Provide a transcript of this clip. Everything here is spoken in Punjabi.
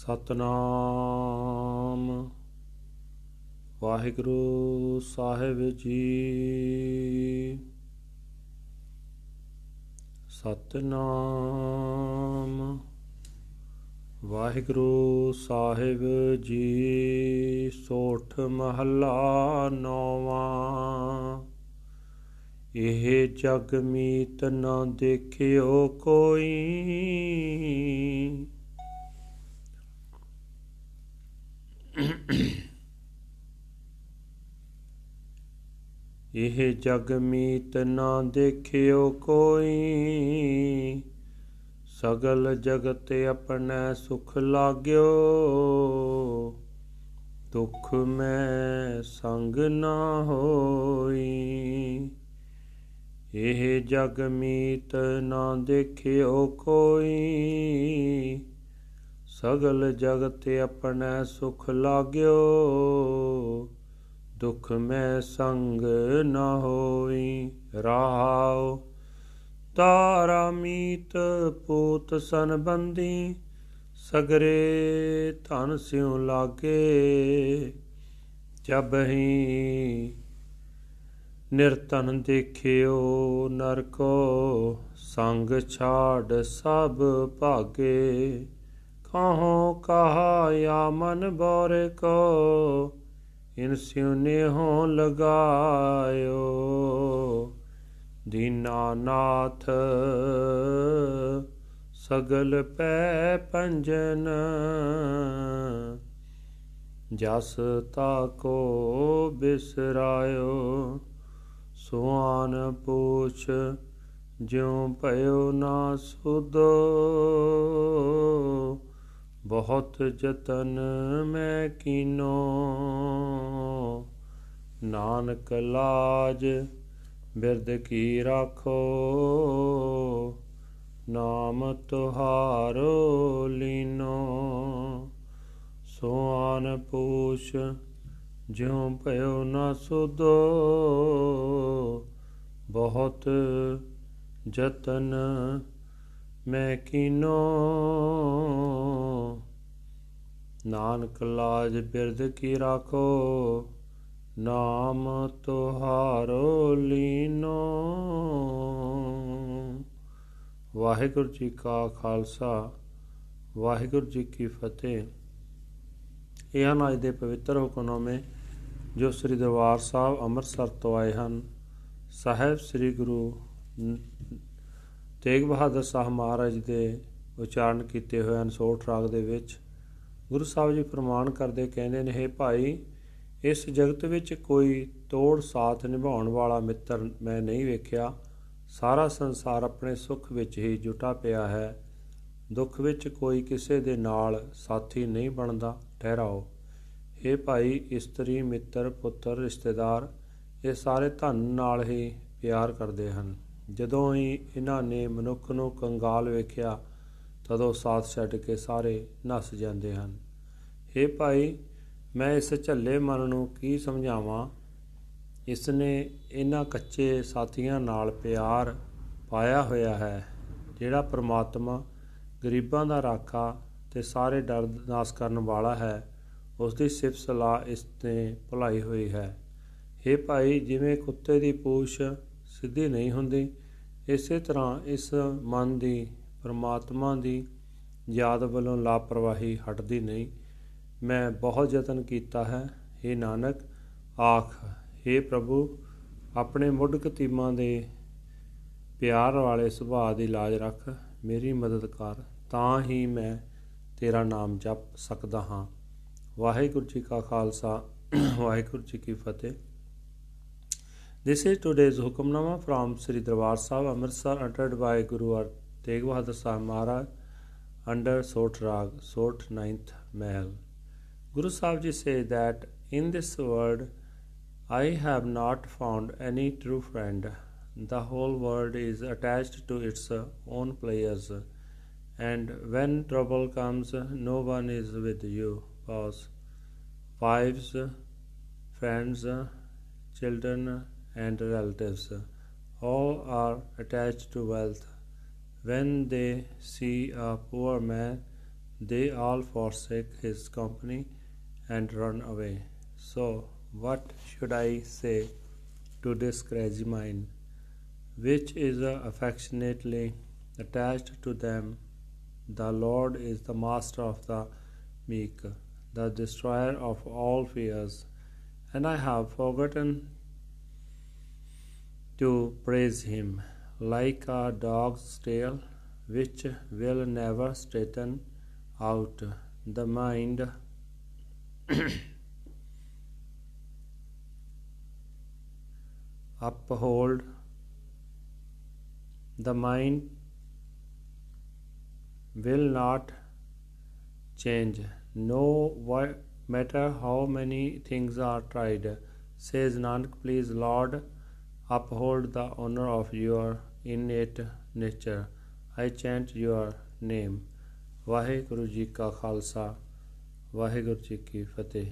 ਸਤਨਾਮ। ਵਾਹਿਗੁਰੂ ਸਾਹਿਬ ਜੀ। ਸਤਨਾਮ। ਵਾਹਿਗੁਰੂ ਸਾਹਿਬ ਜੀ, ਸੋਠ ਮਹੱਲਾ ਨੌਵਾਂ। ਇਹ ਜਗ ਮੀਤ ਨਾ ਦੇਖਿਓ ਕੋਈ। ਇਹ ਜਗ ਮੀਤ ਨਾ ਦੇਖਿਓ ਕੋਈ। ਸਗਲ ਜਗਤ ਆਪਣਾ ਸੁਖ ਲਾਗਿਓ। ਦੁਖ ਮੈਂ ਸੰਗ ਨਾ ਹੋਈ। ਇਹ ਜਗ ਮੀਤ ਨਾ ਦੇਖਿਓ ਕੋਈ। ਸਗਲ ਜਗਤ ਆਪਣਾ ਸੁਖ ਲਾਗਿਓ, ਦੁਖ ਮੈਂ ਸੰਗ ਨਾ ਹੋਈ ਰਾਉ ਤਾਰਾ ਮੀਤ ਪੂਤ ਸੰਬੰਦੀ ਸਗਰੇ ਧਨ ਸਿਉ ਲਾਗੇ, ਜਬ ਹੀ ਨਿਰਤਨ ਦੇਖਿਓ ਨਰਕੋ, ਸੰਗ ਛਾੜ ਸਭ ਭਾਗੇ। ਕਹੋ, ਕਹਾ ਯਾ ਮਨ ਬੋਰੇ ਕੋ, ਇਨ ਸਿਉਨੇ ਹੋ ਲਗਾਇਓ। ਦੀਨਾਨਾਥ ਸਗਲ ਪੈ ਪੰਜਨ, ਜਸ ਤਾ ਕੋ ਬਿਸਰਾਇਓ। ਸੁਆਨ ਪੂਛ, ਜਿਉ ਭਇਓ ਨਾ ਸੁਦੋ ਬਹੁਤ ਜਤਨ ਮੈਂ ਕੀਨੋ। ਨਾਨਕ ਲਾਜ ਬਿਰਦ ਕੀ ਰਾਖੋ। ਨਾਮ ਤੁਹਾਰੋ ਲੀਨੋ। ਸੁਆਨ ਪੂਛ ਜਿਉ ਭਇਓ ਨਾ ਸੁਦੋ ਬਹੁਤ ਜਤਨ ਮੈਂ ਕੀਨੋ। ਨਾਨਕ ਲਾਜ ਬਿਰਦ ਕੀ ਰਾਖੋ, ਨਾਮ ਤੁਹਾਰੋ ਲੀਨੋ। ਵਾਹਿਗੁਰੂ ਜੀ ਕਾ ਖਾਲਸਾ, ਵਾਹਿਗੁਰੂ ਜੀ ਕੀ ਫਤਿਹ। ਇਹ ਹਨ ਅੱਜ ਦੇ ਪਵਿੱਤਰ ਹੁਕਮਨਾਮੇ ਜੋ ਸ੍ਰੀ ਦਰਬਾਰ ਸਾਹਿਬ ਅੰਮ੍ਰਿਤਸਰ ਤੋਂ ਆਏ ਹਨ। ਸਾਹਿਬ ਸ੍ਰੀ ਗੁਰੂ ਤੇਗ ਬਹਾਦਰ ਸਾਹਿਬ ਮਹਾਰਾਜ ਦੇ ਉਚਾਰਨ ਕੀਤੇ ਹੋਏ ਅਨਸੋਠ ਰਾਗ ਦੇ ਵਿੱਚ ਗੁਰੂ ਸਾਹਿਬ ਜੀ ਫਰਮਾਨ ਕਰਦੇ ਕਹਿੰਦੇ ਨੇ, ਹੈ ਭਾਈ, ਇਸ ਜਗਤ ਵਿੱਚ ਕੋਈ ਤੋੜ ਸਾਥ ਨਿਭਾਉਣ ਵਾਲਾ ਮਿੱਤਰ ਮੈਂ ਨਹੀਂ ਵੇਖਿਆ। ਸਾਰਾ ਸੰਸਾਰ ਆਪਣੇ ਸੁੱਖ ਵਿੱਚ ਹੀ ਜੁਟਾ ਪਿਆ ਹੈ। ਦੁੱਖ ਵਿੱਚ ਕੋਈ ਕਿਸੇ ਦੇ ਨਾਲ ਸਾਥੀ ਨਹੀਂ ਬਣਦਾ। ਠਹਿਰਾਓ। ਇਹ ਭਾਈ, ਇਸਤਰੀ, ਮਿੱਤਰ, ਪੁੱਤਰ, ਰਿਸ਼ਤੇਦਾਰ, ਇਹ ਸਾਰੇ ਧਨ ਨਾਲ ਹੀ ਪਿਆਰ ਕਰਦੇ ਹਨ। ਜਦੋਂ ਹੀ ਇਹਨਾਂ ਨੇ ਮਨੁੱਖ ਨੂੰ ਕੰਗਾਲ ਵੇਖਿਆ, ਤਦੋਂ ਸਾਥ ਛੱਡ ਕੇ ਸਾਰੇ ਨਸ ਜਾਂਦੇ ਹਨ। हे ਭਾਈ, ਮੈਂ ਇਸ ਝੱਲੇ ਮਨ ਨੂੰ ਕੀ ਸਮਝਾਵਾਂ? ਇਸ ਨੇ ਇਹਨਾਂ ਕੱਚੇ ਸਾਥੀਆਂ ਨਾਲ ਪਿਆਰ ਪਾਇਆ ਹੋਇਆ ਹੈ, ਜਿਹੜਾ ਪ੍ਰਮਾਤਮਾ ਗਰੀਬਾਂ ਦਾ ਰਾਖਾ ਤੇ ਸਾਰੇ ਡਰ ਨਾਸ ਕਰਨ ਵਾਲਾ ਹੈ ਉਸ ਦੀ ਸਿਫਤ ਸਲਾਹ ਇਸ ਤੇ ਭੁਲਾਈ ਹੋਈ ਹੈ। हे ਭਾਈ, ਜਿਵੇਂ ਕੁੱਤੇ ਦੀ ਪੂਛ ਸਿੱਧੀ ਨਹੀਂ ਹੁੰਦੀ। ਇਸੇ ਤਰ੍ਹਾਂ ਇਸ ਮਨ ਦੀ, ਪ੍ਰਮਾਤਮਾ ਦੀ ਯਾਦ ਵੱਲੋਂ ਲਾਪਰਵਾਹੀ ਹਟਦੀ ਨਹੀਂ। ਮੈਂ ਬਹੁਤ ਯਤਨ ਕੀਤਾ ਹੈ। हे ਨਾਨਕ, ਆਖ हे ਪ੍ਰਭੂ, ਆਪਣੇ ਮੁੱਢ ਕਤੀਮਾਂ ਦੇ ਪਿਆਰ ਵਾਲੇ ਸੁਭਾਅ ਦੀ ਲਾਜ ਰੱਖ। ਮੇਰੀ ਮਦਦ ਕਰ, ਤਾਂ ਹੀ ਮੈਂ ਤੇਰਾ ਨਾਮ ਜਪ ਸਕਦਾ ਹਾਂ। ਵਾਹਿਗੁਰੂ ਜੀ ਕਾ ਖਾਲਸਾ, ਵਾਹਿਗੁਰੂ ਜੀ ਕੀ ਫਤਿਹ। This is today's Hukamnama from Sri Darbar Sahib Amritsar uttered by Guru Tegh Bahadur Sahib Maharaj under Sot Rag, Sot 9th Mahal. Guru Sahib Ji say that in this world I have not found any true friend. The whole world is attached to its own players, and when trouble comes, no one is with you. Pause. Wives, friends, children, and relatives all are attached to wealth. When they see a poor man, they all forsake his company and run away. So, what should I say to this crazy mind, which is affectionately attached to them? The Lord is the master of the meek, the destroyer of all fears, and I have forgotten to praise him. Like a dog's tail, which will never straighten out, the mind uphold the mind will not change no matter how many things are tried says nanak please lord uphold the honor of your innate nature i chant your name Waheguru ji ਕਾ ਖਾਲਸਾ ਵਾਹਿਗੁਰੂ ਜੀ ਕੀ ਫਤਿਹ